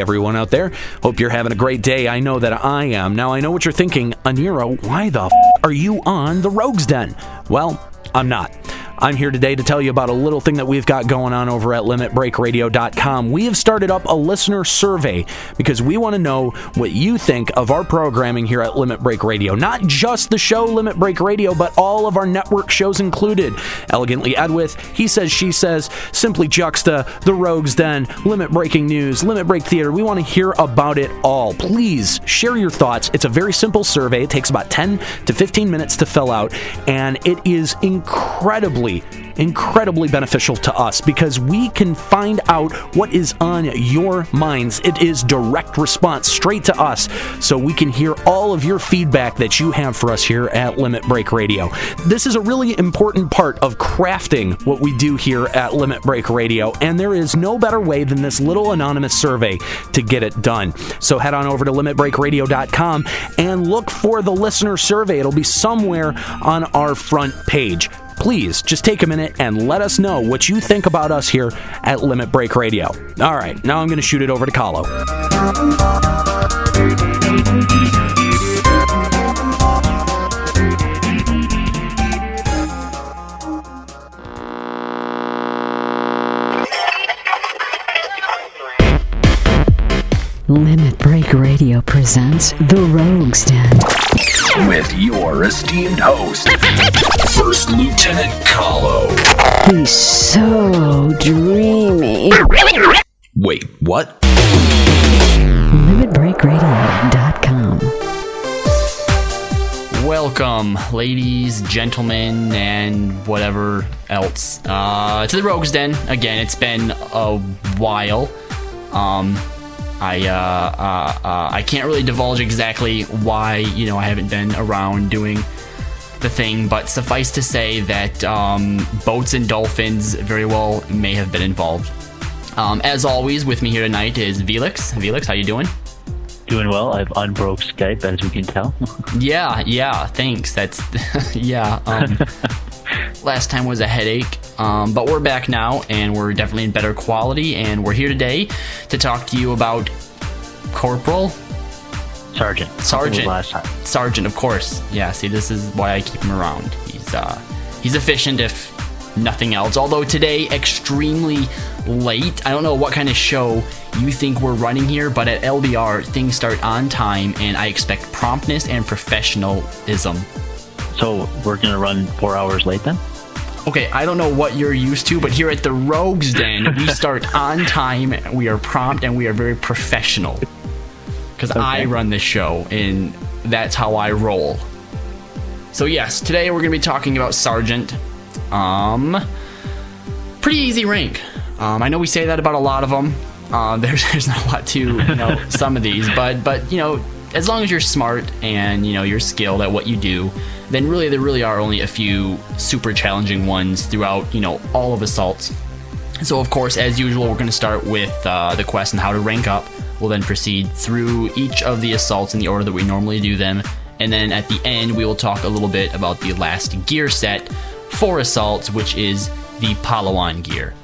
Everyone out there. Hope you're having a great day. I know that I am. Now, I know what you're thinking. Aniro, why the f- are you on the Rogues Den? Well, I'm not. I'm here today to tell you about a little thing that we've got going on over at limitbreakradio.com. We have started up a listener survey because we want to know what you think of our programming here at Limit Break Radio. Not just the show Limit Break Radio, but all of our network shows included. Elegantly Edwith, He Says, She Says, Simply Juxta, The Rogues Den, Limit Breaking News, Limit Break Theater. We want to hear about it all. Please share your thoughts. It's a very simple survey. It takes about 10 to 15 minutes to fill out, and it is incredibly incredibly, incredibly beneficial to us because we can find out what is on your minds. It is direct response straight to us, so we can hear all of your feedback that you have for us here at Limit Break Radio. This is a really important part of crafting what we do here at Limit Break Radio, and there is no better way than this little anonymous survey to get it done. So head on over to limitbreakradio.com and look for the listener survey. It'll be somewhere on our front page please just take a minute and let us know what you think about us here at Limit Break Radio. All right, now I'm going to shoot it over to Kallo. Limit Break Radio presents The Rogues Den with your esteemed host, First Lieutenant Kallo. He's so dreamy. Wait, what? LimitBreakRadio.com. Welcome, ladies, gentlemen, and whatever else, uh, to the Rogues Den. Again, it's been a while. Um, I uh, uh, uh, I can't really divulge exactly why you know I haven't been around doing the thing, but suffice to say that um, boats and dolphins very well may have been involved. Um, as always, with me here tonight is Veloxe. Veloxe, how you doing? Doing well. I've unbroke Skype, as you can tell. yeah, yeah. Thanks. That's yeah. Um, last time was a headache. Um, but we're back now, and we're definitely in better quality. And we're here today to talk to you about Corporal Sergeant. Sergeant. Last time. Sergeant, of course. Yeah. See, this is why I keep him around. He's uh, he's efficient, if nothing else. Although today, extremely late. I don't know what kind of show you think we're running here, but at LBR, things start on time, and I expect promptness and professionalism. So we're gonna run four hours late then? Okay, I don't know what you're used to, but here at the Rogues Den, we start on time, we are prompt, and we are very professional. Because okay. I run this show, and that's how I roll. So yes, today we're going to be talking about Sergeant. Um, pretty easy rank. Um, I know we say that about a lot of them. Uh, there's there's not a lot to you know some of these, but but you know as long as you're smart and you know you're skilled at what you do, then really there really are only a few super challenging ones throughout you know all of assaults. So of course, as usual, we're going to start with uh, the quest and how to rank up. We'll then proceed through each of the assaults in the order that we normally do them, and then at the end we will talk a little bit about the last gear set for assaults, which is the Pahluwan gear.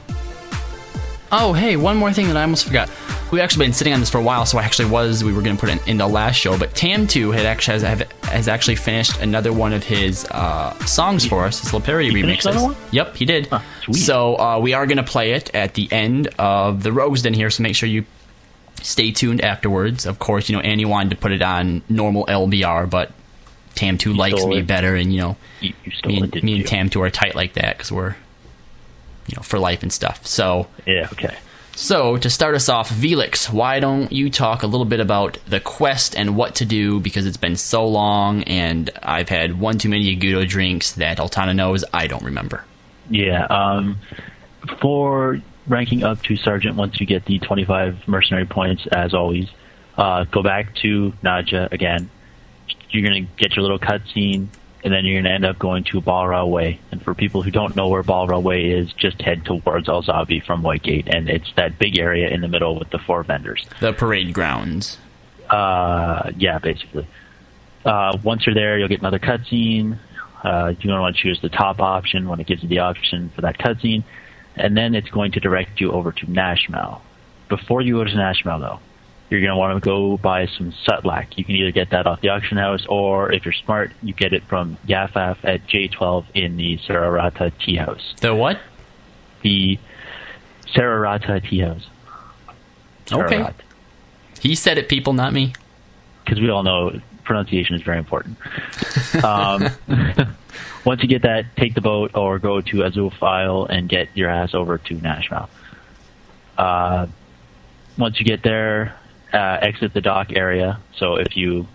Oh, hey, one more thing that I almost forgot we've actually been sitting on this for a while, so I actually was we were going to put it in the last show. But TamTu had actually has, has actually finished another one of his uh, songs for us, his little parody remixes. Yep, he did. Huh, so uh, we are going to play it at the end of the Rogues Den here. So make sure you stay tuned afterwards. Of course, you know Annie wanted to put it on normal LBR, but TamTu you likes me it. better, and you know you, you me, and, it, me and TamTu are tight like that because we're you know for life and stuff. So yeah, okay. So, to start us off, Veloxe, why don't you talk a little bit about the quest and what to do because it's been so long and I've had one too many Agudo drinks that Altana knows I don't remember. Yeah, um, for ranking up to Sergeant, once you get the 25 mercenary points, as always, uh, go back to Naja again. You're going to get your little cutscene and then you're going to end up going to Balrahn Way. And for people who don't know where Balrahn Way is, just head towards Al Zahbi from Whitegate, and it's that big area in the middle with the four vendors. The parade grounds. Uh, yeah, basically. Uh, once you're there, you'll get another cutscene. Uh, you're going to want to choose the top option when it gives you the option for that cutscene, and then it's going to direct you over to Nashmau. Before you go to Nashmau, though, you're going to want to go buy some Sutlac. You can either get that off the auction house, or if you're smart, you get it from Yafaf at J12 in the Sararata Tea House. The what? The Sararata Tea House. Okay. He said it, people, not me. Because we all know pronunciation is very important. um, once you get that, take the boat or go to Azouph Isle and get your ass over to Nashville. Uh, once you get there, uh, exit the dock area. So if you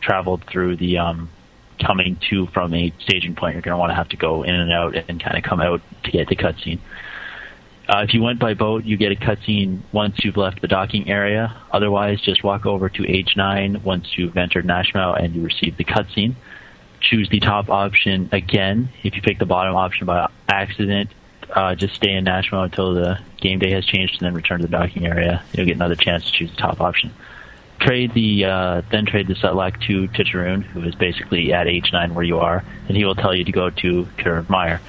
traveled through the um, coming to from a staging point, you're going to want to have to go in and out and kind of come out to get the cutscene. Uh, if you went by boat, you get a cutscene once you've left the docking area. Otherwise, just walk over to H9 once you've entered Nashville and you receive the cutscene. Choose the top option again. If you pick the bottom option by accident, uh, just stay in Nashville until the game day has changed and then return to the docking area. You'll get another chance to choose the top option. Trade the uh, then trade the Sutlac to Titaroon, who is basically at H9 where you are, and he will tell you to go to Caedarva Mire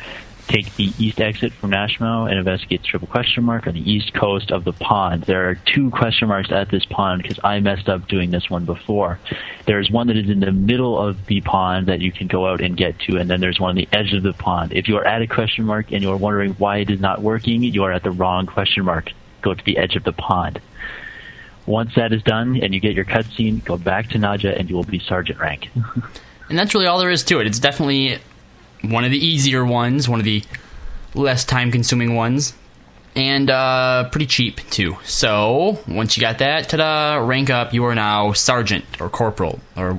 take the east exit from Nashville and investigate the triple question mark on the east coast of the pond. There are two question marks at this pond because I messed up doing this one before. There's one that is in the middle of the pond that you can go out and get to, and then there's one on the edge of the pond. If you are at a question mark and you are wondering why it is not working, you are at the wrong question mark. Go to the edge of the pond. Once that is done and you get your cutscene, go back to Naja and you will be sergeant rank. and that's really all there is to it. It's definitely one of the easier ones, one of the less time consuming ones, and uh, pretty cheap too. So once you got that, ta-da! Rank up. You are now sergeant or corporal or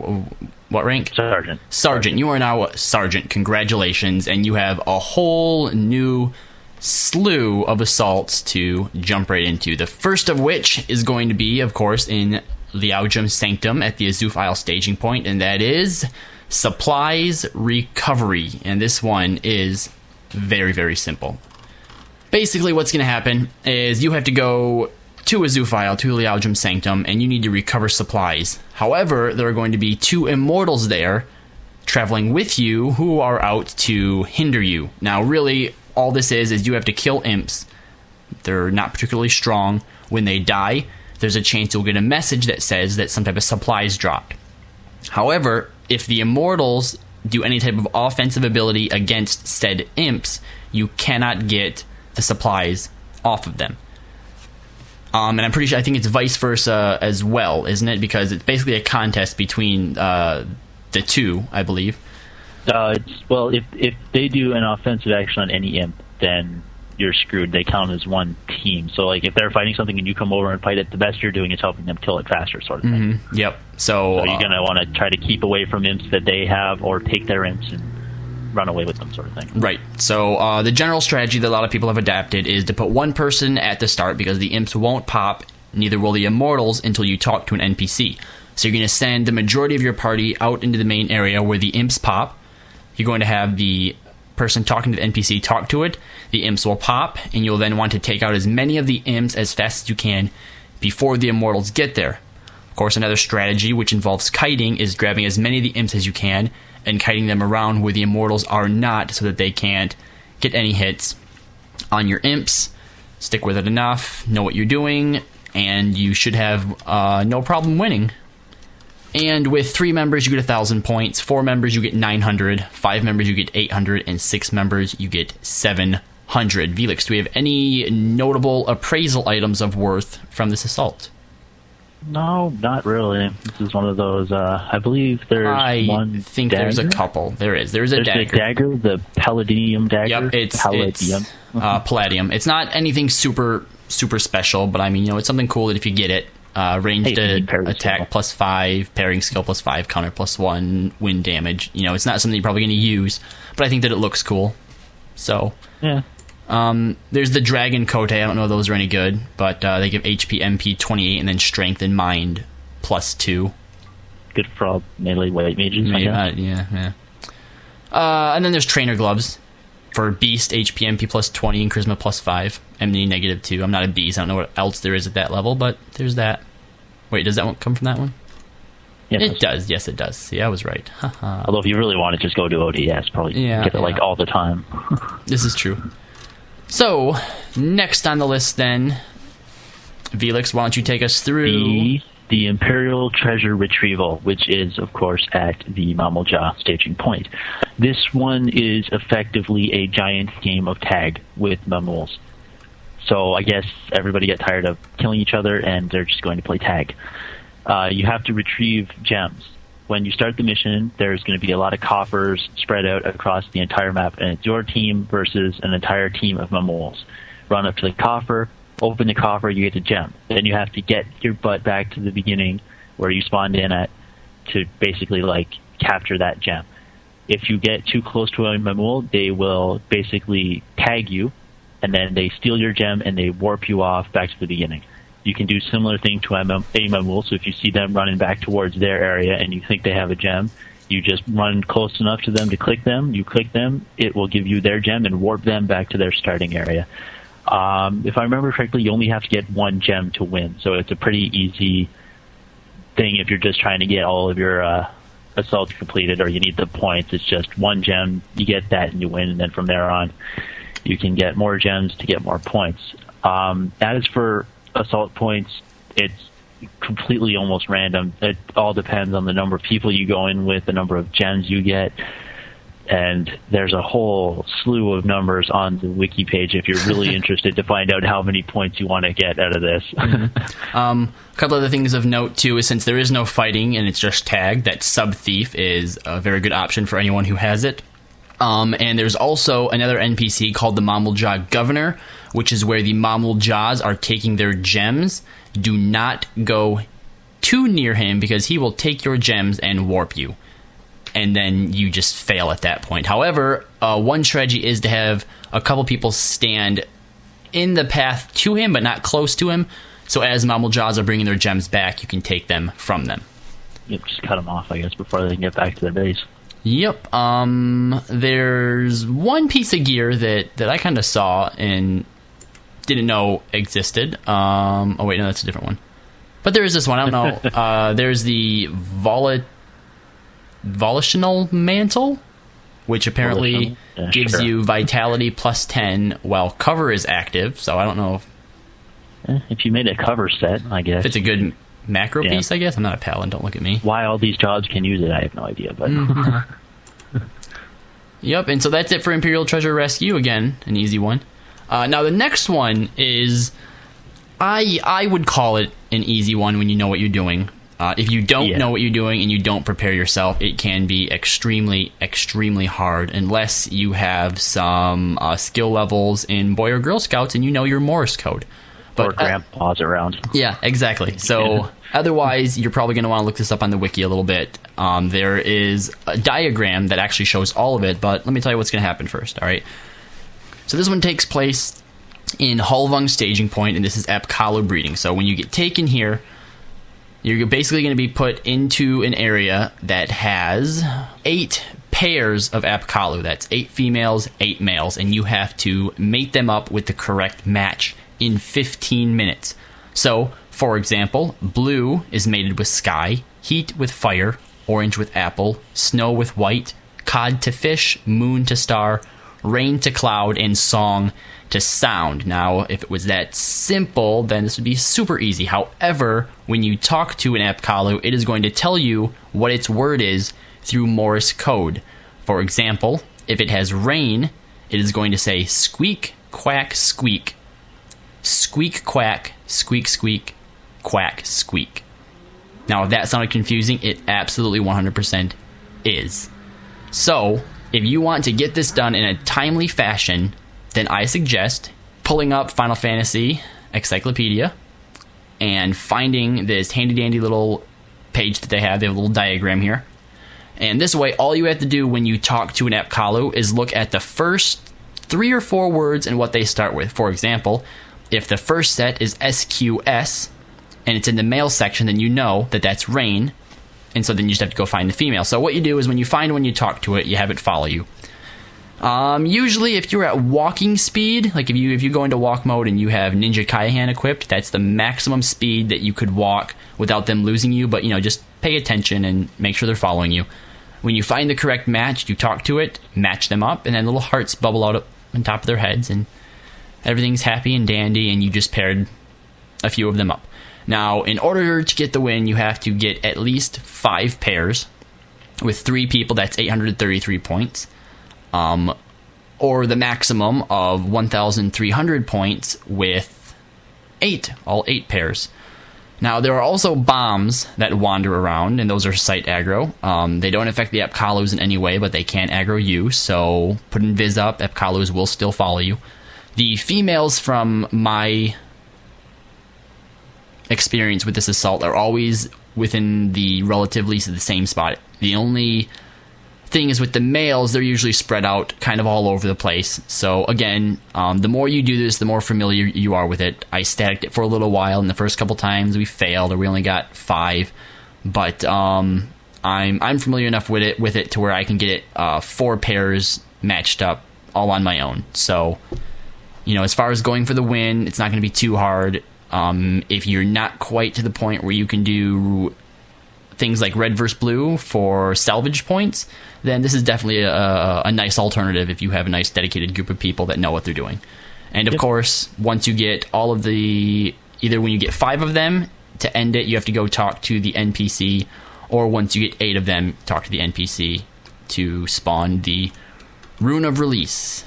what rank? Sergeant. Sergeant. You are now sergeant. Congratulations, and you have a whole new slew of assaults to jump right into. The first of which is going to be, of course, in Leujaoam Sanctum at the Azouph Isle staging point, and that is supplies recovery. And this one is very, very simple. Basically, what's going to happen is you have to go to Azouph Isle, to Leujaoam Sanctum, and you need to recover supplies. However, there are going to be two immortals there traveling with you who are out to hinder you. Now, really, all this is is you have to kill imps. They're not particularly strong. When they die, there's a chance you'll get a message that says that some type of supplies dropped. However, if the immortals do any type of offensive ability against said imps, you cannot get the supplies off of them. Um, and I'm pretty sure I think it's vice versa as well, isn't it? Because it's basically a contest between uh, the two, I believe. Uh, well, if if they do an offensive action on any imp, then you're screwed. They count as one team. So like if they're fighting something and you come over and fight it, the best you're doing is helping them kill it faster, sort of thing. Mm-hmm. Yep. So, so you're uh, gonna want to try to keep away from imps that they have, or take their imps and run away with them, sort of thing. Right. So uh, the general strategy that a lot of people have adapted is to put one person at the start because the imps won't pop. Neither will the immortals until you talk to an NPC. So you're going to send the majority of your party out into the main area where the imps pop. You're going to have the person talking to the NPC talk to it. The imps will pop, and you'll then want to take out as many of the imps as fast as you can before the immortals get there. Of course, another strategy which involves kiting is grabbing as many of the imps as you can and kiting them around where the immortals are not so that they can't get any hits on your imps. Stick with it enough, know what you're doing, and you should have uh, no problem winning. And with three members, you get 1,000 points. Four members, you get 900. Five members, you get 800. And six members, you get 700. Veloxe, do we have any notable appraisal items of worth from this assault? No, not really. This is one of those. Uh, I believe there's I one. think dagger. there's a couple. There is. There's a There's dagger. the dagger, the palladium dagger. Yep, it's palladium. it's uh, palladium. It's not anything super super special, but I mean, you know, it's something cool that if you get it, uh, ranged Hey, attack skill. plus five, parrying skill plus five, counter plus one, wind damage. You know, it's not something you're probably going to use, but I think that it looks cool. So, yeah. Um, there's the dragon cote. I don't know if those are any good, but uh, they give HP, MP 28, and then strength and mind plus two. Good for all melee white mages. Maybe, uh, yeah, yeah. Uh, and then there's trainer gloves for beast HP MP plus 20 and charisma plus 5 MD negative 2 i'm not a beast i don't know what else there is at that level but there's that wait does that one come from that one Yes. it does yes it does see i was right Although if you really want to just go to ODS, probably Yeah, get it like all the time. this is true so next on the list then Felix, why don't you take us through? the the Imperial Treasure Retrieval, which is, of course, at the Mamool Ja staging point. This one is effectively a giant game of tag with Mamools. So I guess everybody got tired of killing each other and they're just going to play tag. Uh, you have to retrieve gems. When you start the mission, there's going to be a lot of coffers spread out across the entire map, and it's your team versus an entire team of Mamools. Run up to the coffer, open the coffer, you get a gem. Then you have to get your butt back to the beginning where you spawned in at to basically like capture that gem. If you get too close to a Mamool, they will basically tag you, and then they steal your gem and they warp you off back to the beginning. You can do similar thing to a Mam- so if you see them running back towards their area and you think they have a gem, you just run close enough to them to click them. You click them, it will give you their gem and warp them back to their starting area. Um, if I remember correctly, you only have to get one gem to win, so it's a pretty easy thing if you're just trying to get all of your uh, assaults completed or you need the points. It's just one gem, you get that and you win, and then from there on, you can get more gems to get more points. Um, as for assault points, it's completely almost random. It all depends on the number of people you go in with, the number of gems you get, and there's a whole slew of numbers on the wiki page if you're really interested to find out how many points you want to get out of this. Um, a couple other things of note too is since there is no fighting and it's just tag, that sub thief is a very good option for anyone who has it. Um, and there's also another NPC called the Mamool Ja Governor, which is where the Mamool Jas are taking their gems. Do not go too near him because he will take your gems and warp you. And then you just fail at that point. However, uh, one strategy is to have a couple people stand in the path to him, but not close to him. So as Mamool Jas are bringing their gems back, you can take them from them. Yep, just cut them off, I guess, before they can get back to their base. Yep. Um, there's one piece of gear that, that I kind of saw and didn't know existed. Um, oh wait, no, that's a different one. But there is this one. I don't know. uh, there's the volat volitional mantle, which apparently Yeah, gives sure. you vitality plus ten while cover is active. So I don't know if, Eh, if you made a cover set, I guess. if it's a good macro Yeah. piece. I guess I'm not a paladin. Don't look at me. Why all these jobs can use it, I have no idea. But Yep, and so that's it for Imperial Treasure Rescue. Again, an easy one. Uh, now the next one is, I I would call it an easy one when you know what you're doing. Uh, if you don't Yeah. know what you're doing and you don't prepare yourself, it can be extremely extremely hard unless you have some uh, skill levels in Boy or Girl Scouts and you know your Morse code. Or uh, grandpa's around. yeah, exactly. So otherwise, you're probably going to want to look this up on the wiki a little bit. Um, there is a diagram that actually shows all of it, but let me tell you what's going to happen first. All right. So this one takes place in Halvung Staging Point, and this is Apkallu breeding. So when you get taken here, you're basically going to be put into an area that has eight pairs of Apkallu. That's eight females, eight males, and you have to mate them up with the correct match in 15 minutes. So, for example, blue is mated with sky, heat with fire, orange with apple, snow with white, cod to fish, moon to star, rain to cloud, and song to sound. Now, if it was that simple, then this would be super easy. However, when you talk to an Apkallu, it is going to tell you what its word is through Morse code. For example, if it has rain, it is going to say squeak, quack, squeak. Squeak, quack, squeak, squeak, quack, squeak. Now, if that sounded confusing, it absolutely 100% is. So, if you want to get this done in a timely fashion, then I suggest pulling up Final Fantasy Encyclopedia and finding this handy dandy little page that they have. They have a little diagram here. And this way, all you have to do when you talk to an Apkallu is look at the first three or four words and what they start with. For example, if the first set is SQS and it's in the male section, then you know that that's rain. And so then you just have to go find the female. So what you do is when you find one, you talk to it, you have it follow you. Um, usually, if you're at walking speed, like if you if you go into walk mode and you have Ninja Kyahan equipped, that's the maximum speed that you could walk without them losing you. But you know, just pay attention and make sure they're following you. When you find the correct match, you talk to it, match them up, and then little hearts bubble out on top of their heads, and everything's happy and dandy, and you just paired a few of them up. Now, in order to get the win, you have to get at least five pairs. With three people, that's 833 points. Um, or the maximum of 1,300 points with eight, all eight pairs. Now, there are also bombs that wander around, and those are site aggro. Um, they don't affect the Epkalos in any way, but they can aggro you, so put Invis up, Epkalos will still follow you. The females from my experience with this assault are always within the relatively the same spot. The only thing is with the males, they're usually spread out kind of all over the place. So again, um, the more you do this, the more familiar you are with it. I staticked it for a little while, and the first couple times we failed, or we only got five. But um, I'm I'm familiar enough with it with it to where I can get uh, four pairs matched up all on my own. So you know, as far as going for the win, it's not going to be too hard. Um, if you're not quite to the point where you can do things like red versus blue for salvage points, then this is definitely a, a nice alternative if you have a nice dedicated group of people that know what they're doing. And of yep. course, once you get all of the, either when you get five of them to end it, you have to go talk to the NPC, or once you get eight of them, talk to the NPC to spawn the Rune of Release.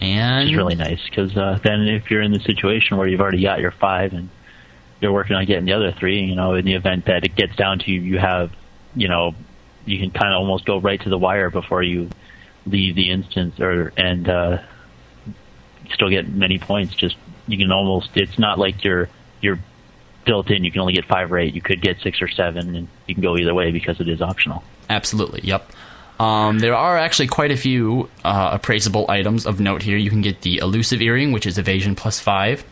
And it's really nice because uh, then if you're in the situation where you've already got your five and you're working on getting the other three, you know, in the event that it gets down to you, you have, you know, you can kind of almost go right to the wire before you leave the instance or and uh, still get many points. Just you can almost it's not like you're you're built in. You can only get five or eight. You could get six or seven, and you can go either way because it is optional. Absolutely. Yep. Um, there are actually quite a few uh, appraisable items of note here. You can get the elusive earring, which is evasion plus five,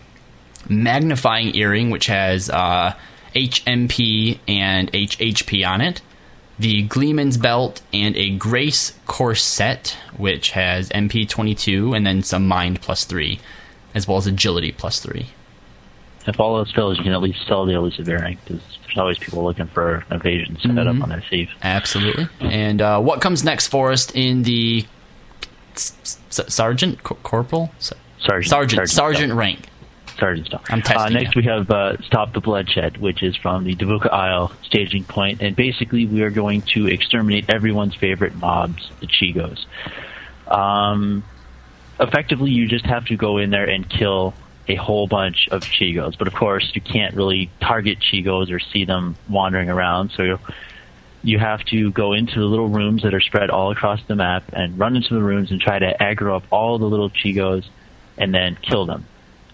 magnifying earring, which has uh, HMP and HHP on it, the Gleeman's belt, and a Grace corset, which has MP 22 and then some mind plus three, as well as agility plus three if all else fails, you can at least sell the elusive earring because there's always people looking for an evasion set mm-hmm. up on their sleeve. Absolutely. And uh, what comes next for us in the s- s- sergeant, corporal, S- sergeant, sergeant, sergeant, rank? Sergeant stuff. I'm testing. Uh, next, you. we have uh, Stop the Bloodshed, which is from the Dvucca Isle staging point, and basically we are going to exterminate everyone's favorite mobs, the Chigoes. Um, effectively, you just have to go in there and kill a whole bunch of Chigoes. But of course, you can't really target Chigoes or see them wandering around. So you have to go into the little rooms that are spread all across the map and run into the rooms and try to aggro up all the little Chigoes and then kill them.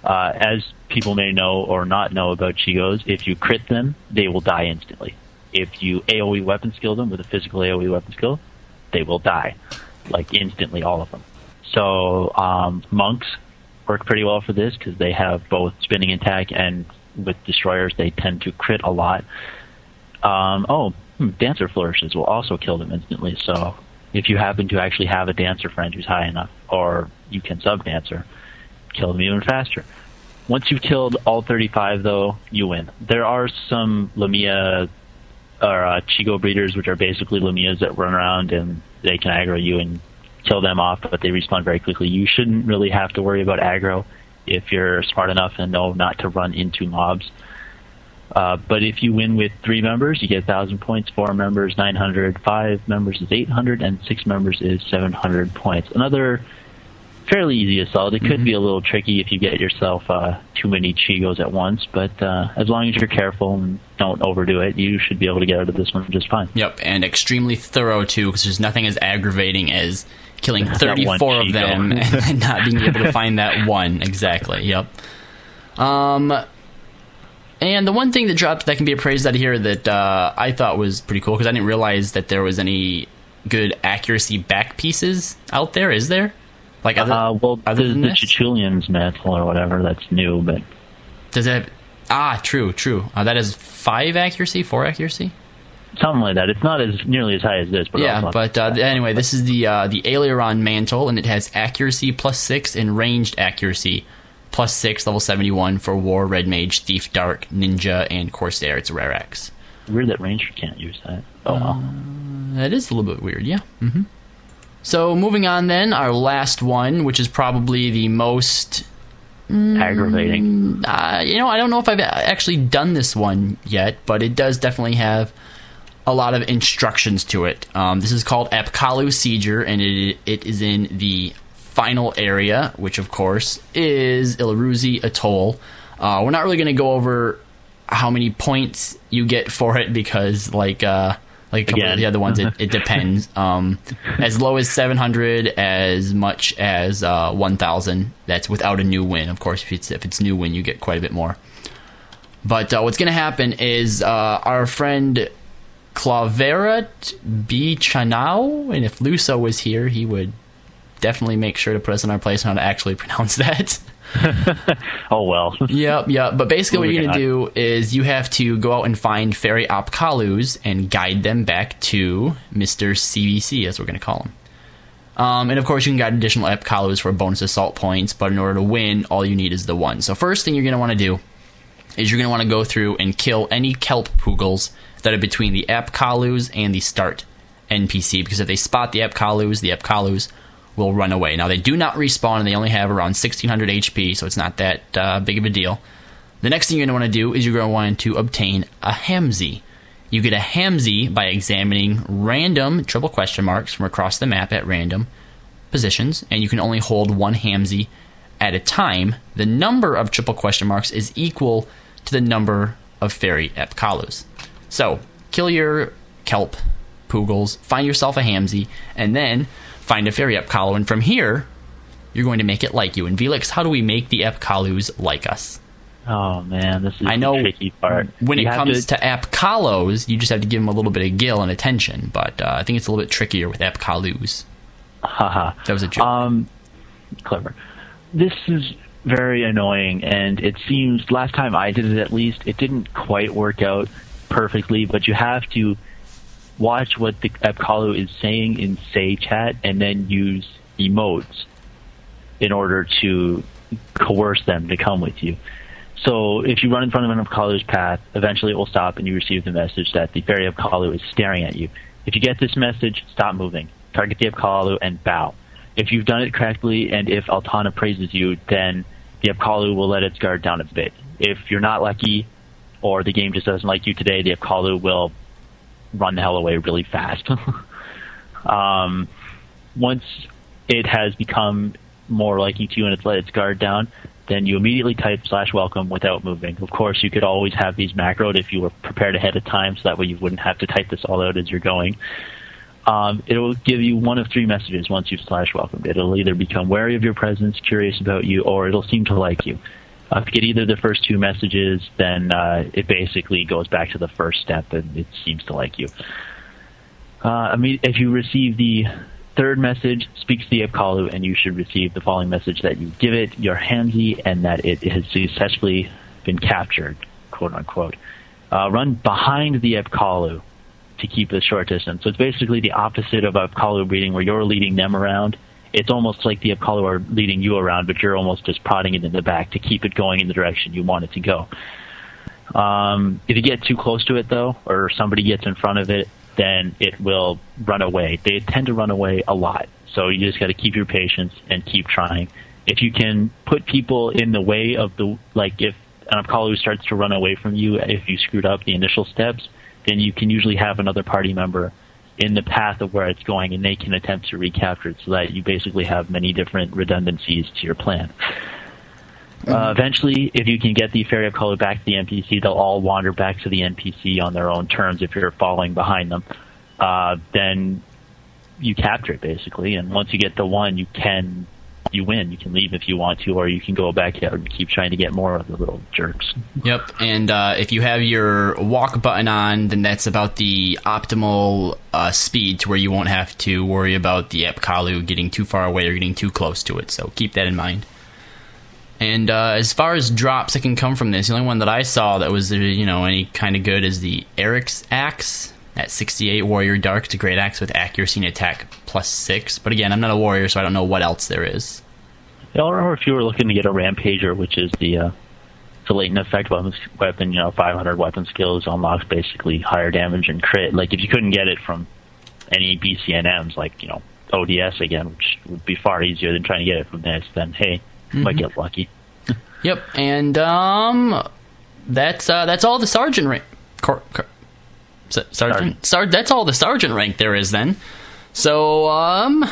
Uh, as people may know or not know about Chigoes, if you crit them, they will die instantly. If you AoE weapon skill them with a physical AoE weapon skill, they will die, like instantly, all of them. So um, monks work pretty well for this because they have both spinning attack and with destroyers they tend to crit a lot. Um, oh, hmm, dancer flourishes will also kill them instantly. So if you happen to actually have a dancer friend who's high enough, or you can sub dancer, kill them even faster. Once you've killed all 35, though, you win. There are some Lamia or uh, Chigoe breeders, which are basically Lamias that run around and they can aggro you and kill them off, but they respawn very quickly. You shouldn't really have to worry about aggro if you're smart enough and know not to run into mobs. Uh, but if you win with three members, you get 1,000 points. Four members, 900. Five members is 800, and six members is 700 points. Another fairly easy assault. It could mm-hmm. be a little tricky if you get yourself uh, too many Chigoes at once, but uh, as long as you're careful and don't overdo it, you should be able to get out of this one just fine. Yep, and extremely thorough too, because there's nothing as aggravating as killing 34 of them and not being able to find that one exactly. Yep. Um, and the one thing that dropped that can be appraised out of here that uh, I thought was pretty cool because I didn't realize that there was any good accuracy back pieces out there. Is there? Like other, uh, well, other the, the Cuchulain's Mantle or whatever that's new, but does it have? Ah, true, true. Uh, that is five accuracy, four accuracy something like that. It's not as nearly as high as this, but yeah. But uh, anyway, this is the uh, the Aileron mantle, and it has accuracy plus six and ranged accuracy plus six, level seventy one for War, Red Mage, Thief, Dark, Ninja, and Corsair. It's a rare X. Weird that Ranger can't use that. Oh, well. uh, that is a little bit weird. Yeah. Mm-hmm. So moving on, then our last one, which is probably the most aggravating. Uh, you know, I don't know if I've actually done this one yet, but it does definitely have a lot of instructions to it. Um, this is called Apkallu Seizure, and it, it is in the final area, which of course is Ilrusi Atoll. Uh, we're not really going to go over how many points you get for it because, like, uh, like a couple of the other ones, it, it depends. Um, as low as 700, as much as uh, 1,000. That's without a new win. Of course, if it's if it's new win, you get quite a bit more. But uh, what's going to happen is uh, our friend Claverat B. Chanao, and if Luso was here, he would definitely make sure to put us in our place on how to actually pronounce that. Oh well. Yep, yep. But basically, what you're going to do is you have to go out and find fairy Opkalus and guide them back to Mr. CBC, as we're going to call him. Um, and of course, you can guide additional Opkalus for bonus assault points, but in order to win, all you need is the one. So, first thing you're going to want to do is you're going to want to go through and kill any kelp poogles that are between the Apkallus and the start NPC, because if they spot the Apkallus, the Apkallus will run away. Now, they do not respawn, and they only have around 1600 HP, so it's not that uh, big of a deal. The next thing you're going to want to do is you're going to want to obtain a Hamzy. You get a Hamzy by examining random triple question marks from across the map at random positions, and you can only hold one Hamzy at a time. The number of triple question marks is equal to the number of fairy Epkalus. So, kill your kelp poogles, find yourself a Hamzy, and then find a fairy Epkalu, and from here, you're going to make it like you. And Veloxe, how do we make the Epkalus like us? Oh man, this is I know the tricky part. When You it comes to, Apkalos, you just have to give them a little bit of gill and attention, but uh, I think it's a little bit trickier with Epkalus. haha. That was a joke. Um, clever. This is very annoying, and it seems last time I did it at least, it didn't quite work out perfectly. But you have to watch what the Epkalu is saying in Say Chat, and then use emotes in order to coerce them to come with you. So if you run in front of an Apkallu's path, eventually it will stop and you receive the message that the fairy Apkallu is staring at you. If you get this message, stop moving. Target the Apkallu and bow. If you've done it correctly and if Altana praises you, then the Apkallu will let its guard down a bit. If you're not lucky or the game just doesn't like you today, the Apkallu will run the hell away really fast. um, once it has become more liking to you and it's let its guard down, then you immediately type slash welcome without moving. Of course, you could always have these macroed if you were prepared ahead of time, so that way you wouldn't have to type this all out as you're going. Um, it will give you one of three messages once you've slash welcomed. It'll either become wary of your presence, curious about you, or it'll seem to like you. Uh, if you get either of the first two messages, then uh, it basically goes back to the first step and it seems to like you. Uh, I mean, if you receive the third message, speak to the Apkallu, and you should receive the following message that you give it your Hamzy and that it has successfully been captured, quote unquote. Uh, run behind the Apkallu to keep a short distance. So it's basically the opposite of Apkallu breeding, where you're leading them around. It's almost like the Apkallu are leading you around, but you're almost just prodding it in the back to keep it going in the direction you want it to go. Um, if you get too close to it, though, or somebody gets in front of it, then it will run away. They tend to run away a lot. So you just got to keep your patience and keep trying. If you can put people in the way of the, like if an Apkallu starts to run away from you, if you screwed up the initial steps, then you can usually have another party member in the path of where it's going and they can attempt to recapture it so that you basically have many different redundancies to your plan. Uh, eventually, if you can get the Fairy of Color back to the NPC, they'll all wander back to the NPC on their own terms if you're following behind them. Uh, then you capture it, basically. And once you get the one, you can you win. You can leave if you want to, or you can go back out and keep trying to get more of the little jerks. Yep, and uh, if you have your walk button on, then that's about the optimal uh, speed to where you won't have to worry about the Epkalu getting too far away or getting too close to it. So keep that in mind. And uh, as far as drops that can come from this, the only one that I saw that was uh, you know any kind of good is the Eric's axe at 68 warrior dark. A great axe with accuracy and attack plus six. But again, I'm not a warrior, so I don't know what else there is. Or if you were looking to get a Rampager, which is the uh, the latent effect weapon, weapon, you know, 500 weapon skills unlocks basically higher damage and crit. Like if you couldn't get it from any BCNMs, like you know ODS again, which would be far easier than trying to get it from this, then hey, you might get lucky. Yep, and um, that's uh, that's all the sergeant rank. Cor- cor- S- sergeant, Sar- that's all the sergeant rank there is then. So um,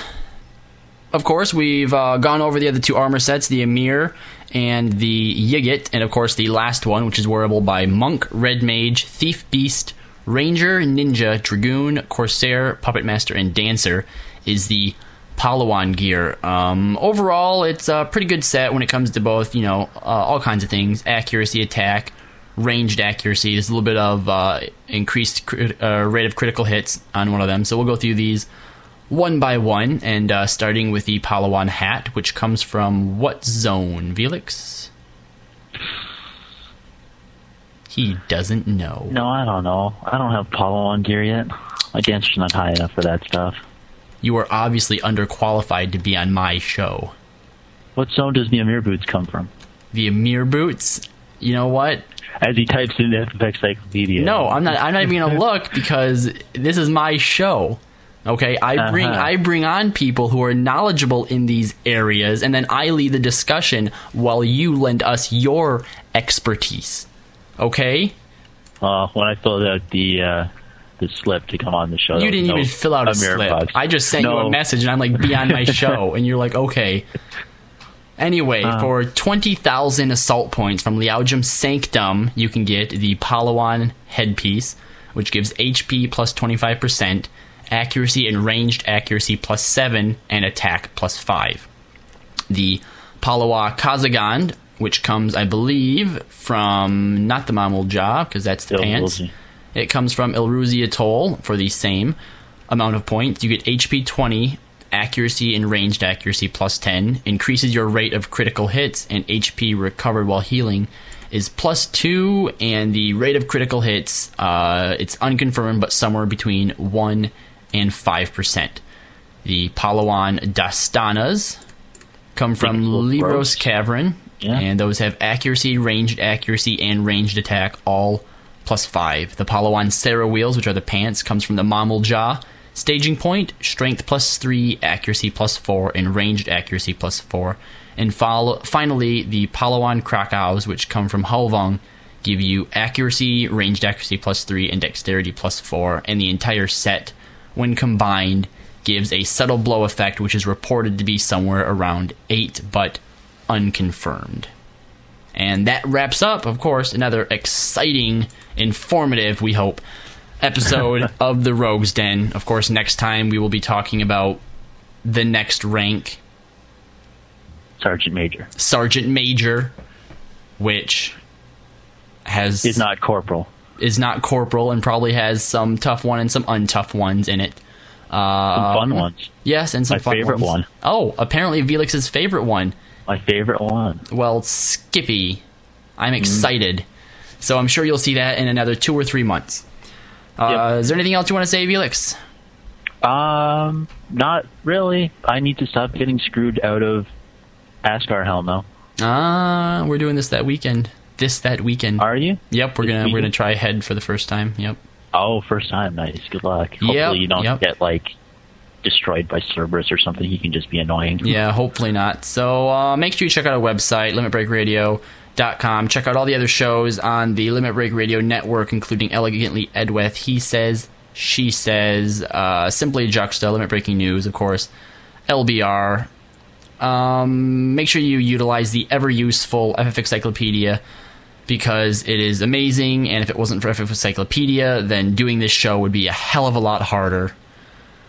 of course we've uh, gone over the other two armor sets, the Amir and the Yigit, and of course the last one, which is wearable by Monk, Red Mage, Thief Beast, Ranger, Ninja, Dragoon, Corsair, Puppet Master, and Dancer, is the Pahluwan gear. Um, overall, it's a pretty good set when it comes to both, you know, uh, all kinds of things accuracy, attack, ranged accuracy. There's a little bit of uh, increased uh, rate of critical hits on one of them. So we'll go through these one by one, and uh, starting with the Pahluwan hat, which comes from what zone, Veloxe? He doesn't know. No, I don't know. I don't have Pahluwan gear yet. My dancer's not high enough for that stuff. You are obviously underqualified to be on my show. What zone does the Amir boots come from? The Amir boots. You know what? As he types in the FFX Encyclopedia. No, I'm not. I'm not even gonna look because this is my show. Okay, I bring Uh-huh. I bring on people who are knowledgeable in these areas, and then I lead the discussion while you lend us your expertise. Okay, Uh, when I filled out the uh, the slip to come on the show, you didn't no even fill out a slip. bucks. I just sent you a message, and I'm like, "Be on my show," and you're like, "Okay." Anyway, Uh. for 20,000 assault points from Leujaoam Sanctum, you can get the Pahluwan headpiece, which gives HP plus 25%, accuracy and ranged accuracy plus 7, and attack plus 5. The Palawa Khazagand, which comes, I believe, from not the Mamul Job, because that's the Il pants. It comes from Ilrusi Atoll for the same amount of points. You get HP 20, accuracy and ranged accuracy plus 10, increases your rate of critical hits, and HP recovered while healing is plus 2, and the rate of critical hits, uh, it's unconfirmed, but somewhere between 1 and 5%. The Pahluwan Dastanas come from Lebros. Cavern, Yeah. and those have accuracy, ranged accuracy, and ranged attack all plus five. The Pahluwan Seraweels, which are the pants, comes from the Mamool Ja. Staging point, strength plus three, accuracy plus four, and ranged accuracy plus four. And follow, finally, the Pahluwan Crackows, which come from Halvung, give you accuracy, ranged accuracy plus three, and dexterity plus four. And the entire set, when combined, gives a subtle blow effect, which is reported to be somewhere around eight, but unconfirmed. And that wraps up, of course, another exciting, informative, we hope, episode of the Rogues Den. Of course, next time we will be talking about the next rank, Sergeant Major. Sergeant Major, which has He's not corporal. Is not corporal and probably has some tough one and some untough ones in it. Uh, Some fun ones. Yes, and some My fun favorite ones. one. Oh, apparently Felix's favorite one. My favorite one. Well, Skippy. Mm. I'm excited. So I'm sure you'll see that in another two or three months. Uh, Yep. Is there anything else you want to say, Felix? Um, not really. I need to stop getting screwed out of Ascar Helm now. Ah, we're doing this that weekend. This that weekend. Are you? Yep, we're This gonna we're gonna try head for the first time. Yep. Oh, first time. Nice. Good luck. Hopefully Yep, you don't yep. get like destroyed by Cerberus or something. He can just be annoying. Yeah, hopefully not. So uh, make sure you check out our website, limitbreakradio.com. Check out all the other shows on the Limit Break Radio Network, including Elegantly Edweth, He Says, She Says, uh, Simply Juxta, Limit Breaking News, of course, LBR. Um, make sure you utilize the ever useful FF Encyclopedia because it is amazing, and if it wasn't for FF Encyclopedia, then doing this show would be a hell of a lot harder.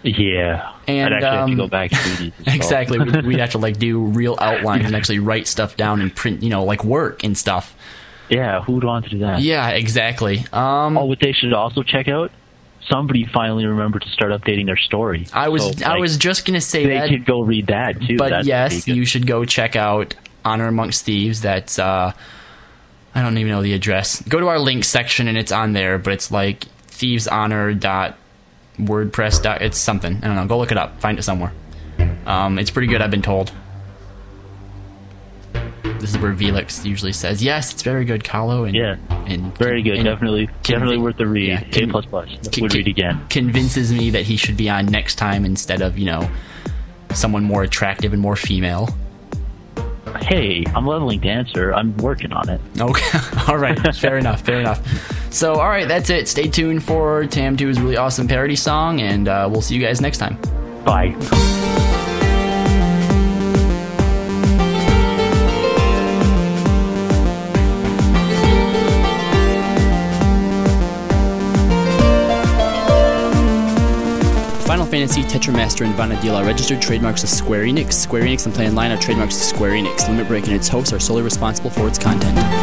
Yeah. And, I'd actually have to um, go back to these. as well. Exactly. We'd, we'd have to like do real outlines and actually write stuff down and print, you know, like work and stuff. Yeah, who would want to do that? Yeah, exactly. Um, Oh, what they should also check out? Somebody finally remembered to start updating their story. I was So, I was just gonna say They that, could go read that too. but yes, you should go check out Honor Amongst Thieves. That's uh, I don't even know the address. Go to our link section and it's on there, but it's like thieveshonor dot wordpress dot it's something. I don't know. Go look it up. Find it somewhere. Um, it's pretty good. I've been told. This is where Veloxe usually says, "Yes, it's very good, Kallo." And Yeah. and Very good. and definitely, definitely worth the read. yeah, A plus plus. can- Would read again. Convinces me that he should be on next time instead of you know someone more attractive and more female hey, I'm leveling dancer. I'm working on it. Okay. all right. fair enough. Fair enough. So, all right, that's it. Stay tuned for TamTu's really awesome parody song, and uh, we'll see you guys next time. Bye. Fantasy, Tetramaster, and Vana'diel are registered trademarks of Square Enix. Square Enix and PlayOnline are trademarks of Square Enix. Limit Break and its hosts are solely responsible for its content.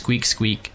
squeak squeak.